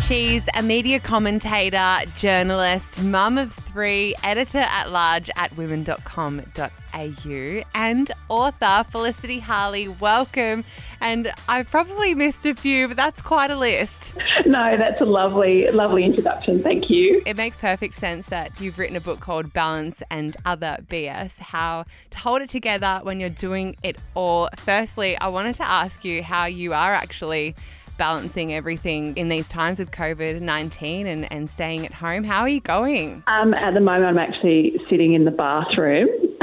She's a media commentator, journalist, mum of three, editor at large at whimn.com.au, and author Felicity Harley. Welcome. And I've probably missed a few, but that's quite a list. No, that's a lovely, lovely introduction. Thank you. It makes perfect sense that you've written a book called Balance and Other BS How to Hold It Together When You're Doing It All. Firstly, I wanted to ask you how you are actually balancing everything in these times with COVID 19 and, and staying at home. How are you going? Um, at the moment, I'm actually sitting in the bathroom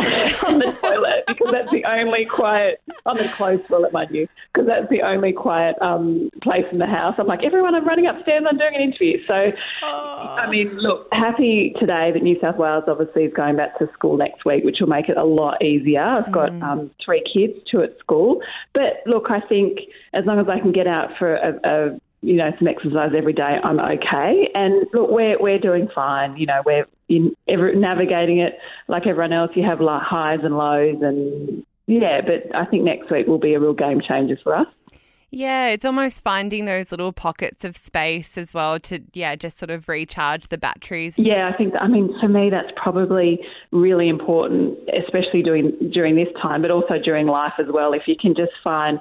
on the toilet because that's the only quiet, on the closed toilet, mind you, because that's the only quiet um, place in the house. I'm like, everyone, I'm running upstairs, I'm doing an interview. So, oh. I mean, look, happy today that New South Wales obviously is going back to school next week, which will make it a lot easier. I've got mm. um, three kids, two at school. But look, I think as long as I can get out for a, a you know, some exercise every day, I'm okay. And look, we're we're doing fine. You know, we're in ever, navigating it like everyone else. You have like highs and lows, and yeah. But I think next week will be a real game changer for us. Yeah, it's almost finding those little pockets of space as well to, yeah, just sort of recharge the batteries. Yeah, I think, I mean, for me, that's probably really important, especially doing during this time, but also during life as well. If you can just find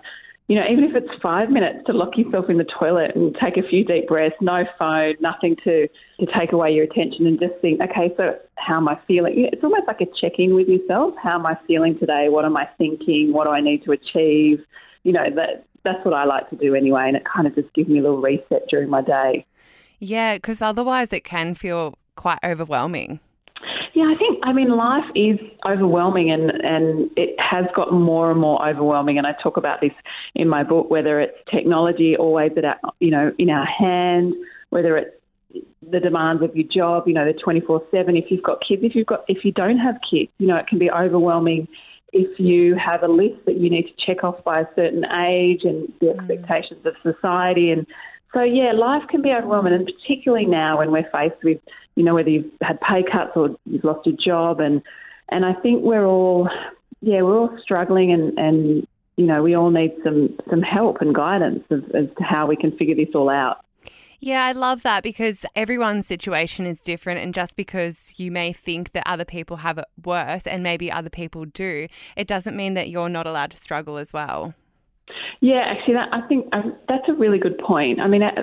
you know, even if it's five minutes to lock yourself in the toilet and take a few deep breaths, no phone, nothing to, to take away your attention and just think, okay, so how am I feeling? It's almost like a check in with yourself. How am I feeling today? What am I thinking? What do I need to achieve? You know, that that's what I like to do anyway. And it kind of just gives me a little reset during my day. Yeah, because otherwise it can feel quite overwhelming. Yeah, I think, I mean, life is overwhelming and, and it has got more and more overwhelming. And I talk about this in my book, whether it's technology always at our, you know, in our hand, whether it's the demands of your job, you know, the 24 7. If you've got kids, if you've got, if you don't have kids, you know, it can be overwhelming if you have a list that you need to check off by a certain age and the mm. expectations of society and so yeah, life can be overwhelming, and particularly now when we're faced with, you know, whether you've had pay cuts or you've lost your job, and and I think we're all, yeah, we're all struggling, and and you know, we all need some some help and guidance as, as to how we can figure this all out. Yeah, I love that because everyone's situation is different. And just because you may think that other people have it worse and maybe other people do, it doesn't mean that you're not allowed to struggle as well. Yeah, actually, that, I think um, that's a really good point. I mean, uh,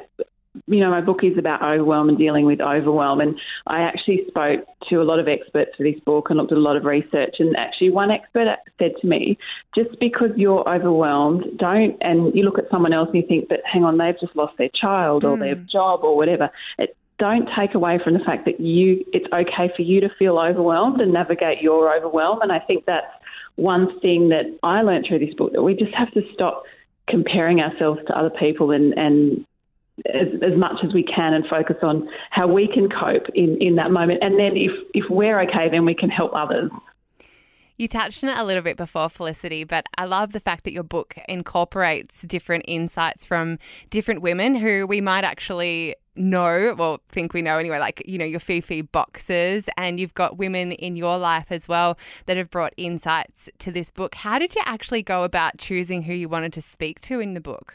you know, my book is about overwhelm and dealing with overwhelm. And I actually spoke to a lot of experts for this book and looked at a lot of research. And actually, one expert said to me, just because you're overwhelmed, don't, and you look at someone else and you think, but hang on, they've just lost their child or mm. their job or whatever. It, don't take away from the fact that you it's okay for you to feel overwhelmed and navigate your overwhelm and I think that's one thing that I learned through this book that we just have to stop comparing ourselves to other people and, and as, as, much as we can and focus on how we can cope in, in that moment. And then if, if we're okay, then we can help others. You touched on it a little bit before, Felicity, but I love the fact that your book incorporates different insights from different women who we might actually know, well, think we know anyway, like, you know, your Fifi Boxes, and you've got women in your life as well that have brought insights to this book. How did you actually go about choosing who you wanted to speak to in the book?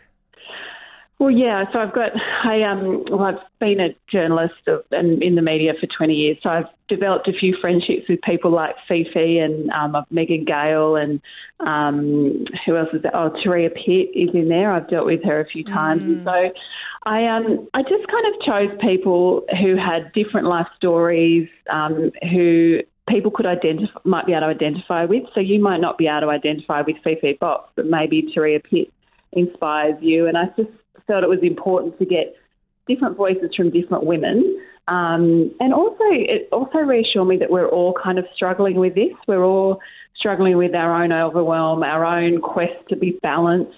Well, yeah. So I've got I um well I've been a journalist and in the media for 20 years. So I've developed a few friendships with people like Fifi and um, Megan Gale and um, who else is there? Oh, Turia Pitt is in there. I've dealt with her a few times, mm. and so I um I just kind of chose people who had different life stories, um, who people could identify might be able to identify with. So you might not be able to identify with Fifi Box, but maybe Turia Pitt inspires you. And I just felt it was important to get different voices from different women. Um, and also, it also reassured me that we're all kind of struggling with this. We're all struggling with our own overwhelm, our own quest to be balanced.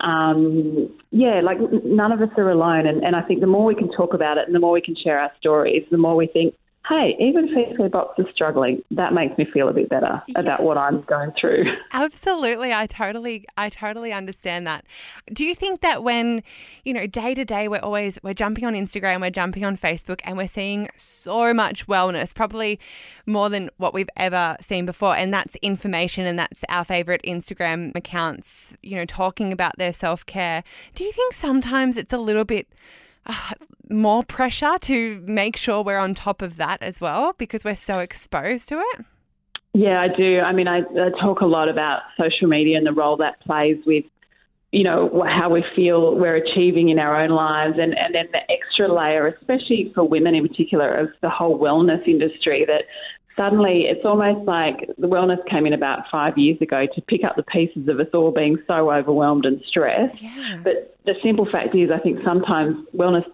Um, yeah, like none of us are alone. And, and I think the more we can talk about it and the more we can share our stories, the more we think, hey, even if their box is struggling, that makes me feel a bit better yes. about what I'm going through. Absolutely. I totally I totally understand that. Do you think that when, you know, day to day we're always we're jumping on Instagram, we're jumping on Facebook and we're seeing so much wellness, probably more than what we've ever seen before. And that's information and that's our favorite Instagram accounts, you know, talking about their self care. Do you think sometimes it's a little bit more pressure to make sure we're on top of that as well because we're so exposed to it? Yeah, I do. I mean, I, I talk a lot about social media and the role that plays with you know, how we feel we're achieving in our own lives, and, and then the extra layer, especially for women in particular, of the whole wellness industry that suddenly it's almost like the wellness came in about five years ago to pick up the pieces of us all being so overwhelmed and stressed. Yeah. But the simple fact is, I think sometimes wellness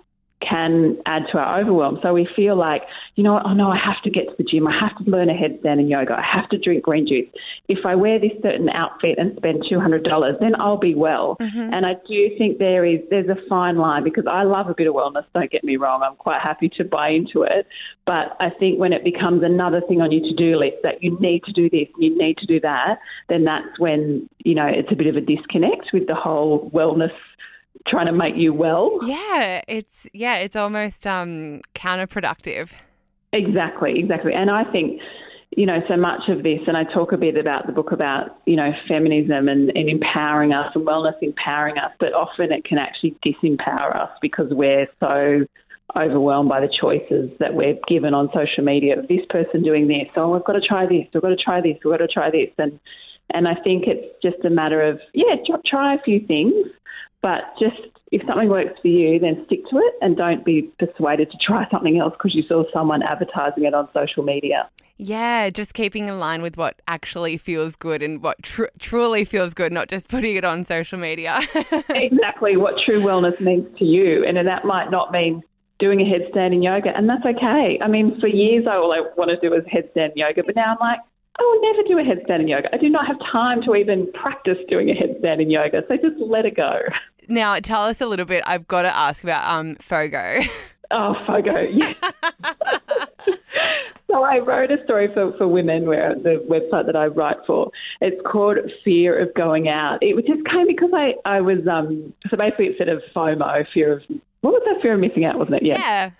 can add to our overwhelm. So we feel like, you know what, oh no, I have to get to the gym. I have to learn a headstand in yoga. I have to drink green juice. If I wear this certain outfit and spend $200, then I'll be well. Mm-hmm. And I do think there is, there's a fine line because I love a bit of wellness. Don't get me wrong. I'm quite happy to buy into it. But I think when it becomes another thing on your to-do list that you need to do this, you need to do that, then that's when, you know, it's a bit of a disconnect with the whole wellness trying to make you well. Yeah, it's yeah, it's almost um, counterproductive. Exactly, exactly. And I think, you know, so much of this, and I talk a bit about the book about, you know, feminism and, and empowering us and wellness empowering us, but often it can actually disempower us because we're so overwhelmed by the choices that we're given on social media. Of this person doing this, oh, we've got to try this, we've got to try this, we've got to try this, and and I think it's just a matter of yeah, try a few things, but just if something works for you, then stick to it and don't be persuaded to try something else because you saw someone advertising it on social media. Yeah, just keeping in line with what actually feels good and what tr- truly feels good, not just putting it on social media. exactly what true wellness means to you. And that might not mean doing a headstand in yoga, and that's okay. I mean, for years, I all I want to do is headstand yoga, but now I'm like, I will never do a headstand in yoga. I do not have time to even practice doing a headstand in yoga. So just let it go. Now, tell us a little bit. I've got to ask about um, Fogo. Oh, Fogo, yeah. so I wrote a story for, for women where the website that I write for. It's called Fear of Going Out. It just came because I, I was, um, so basically it's sort of FOMO, fear of, what was that fear of missing out, wasn't it? Yeah. yeah.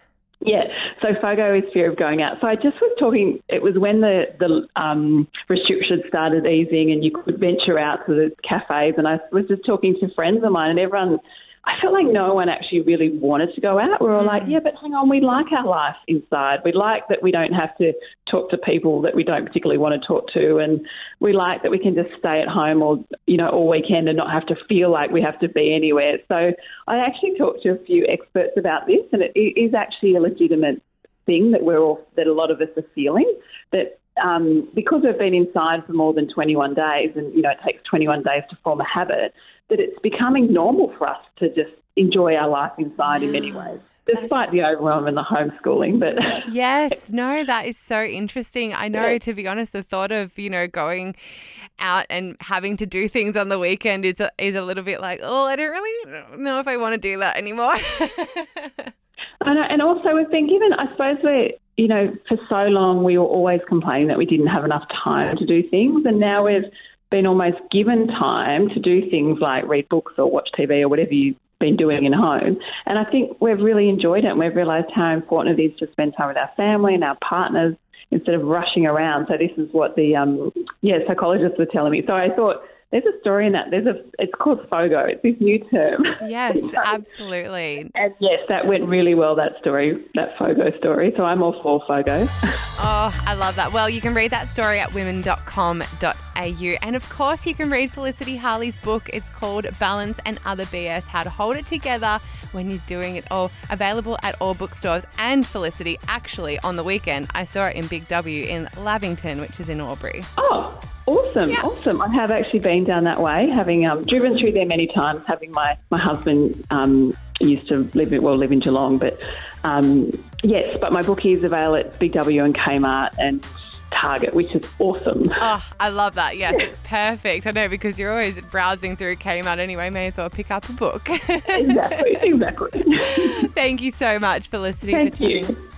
Yeah, so FOGO is fear of going out. So I just was talking. It was when the the um, restrictions started easing, and you could venture out to the cafes. And I was just talking to friends of mine, and everyone I felt like no one actually really wanted to go out. We were all like, mm. yeah, but hang on, we like our life inside. We like that we don't have to talk to people that we don't particularly want to talk to, and we like that we can just stay at home or you know all weekend and not have to feel like we have to be anywhere. So I actually talked to a few experts about this, and it is actually a legitimate thing that we're all that a lot of us are feeling that um, because we've been inside for more than 21 days, and you know it takes 21 days to form a habit, that it's becoming normal for us to just enjoy our life inside in many ways. Despite the overwhelm and the homeschooling, but yes, no, that is so interesting. I know, yeah. to be honest, the thought of you know going out and having to do things on the weekend is a, is a little bit like, oh, I don't really know if I want to do that anymore. Know, and also we've been given, I suppose we're, you know, for so long we were always complaining that we didn't have enough time to do things, and now we've been almost given time to do things like read books or watch TV or whatever you've been doing in home. And I think we've really enjoyed it and we've realised how important it is to spend time with our family and our partners instead of rushing around. So this is what the um, yeah psychologists were telling me. So I thought there's a story in that. There's a. It's called FOGO. It's this new term. Yes, absolutely. And yes, that went really well. That story, that FOGO story. So I'm all for FOGO. oh, I love that. Well, you can read that story at whimn.com.au, and of course, you can read Felicity Harley's book. It's called Balance and Other BS: How to Hold It Together when you're doing it all. Available at all bookstores and Felicity. Actually, on the weekend, I saw it in Big W in Lavington, which is in Albury. Oh. Awesome, yeah. awesome. I have actually been down that way, having um, driven through there many times. Having my my husband um, used to live well live in Geelong, but um, yes, but my book is available at Big W and Kmart and Target, which is awesome. Oh, I love that. Yes, yeah. it's perfect. I know because you're always browsing through Kmart anyway. May as well pick up a book. exactly, exactly. Thank you so much, Felicity, Thank for you.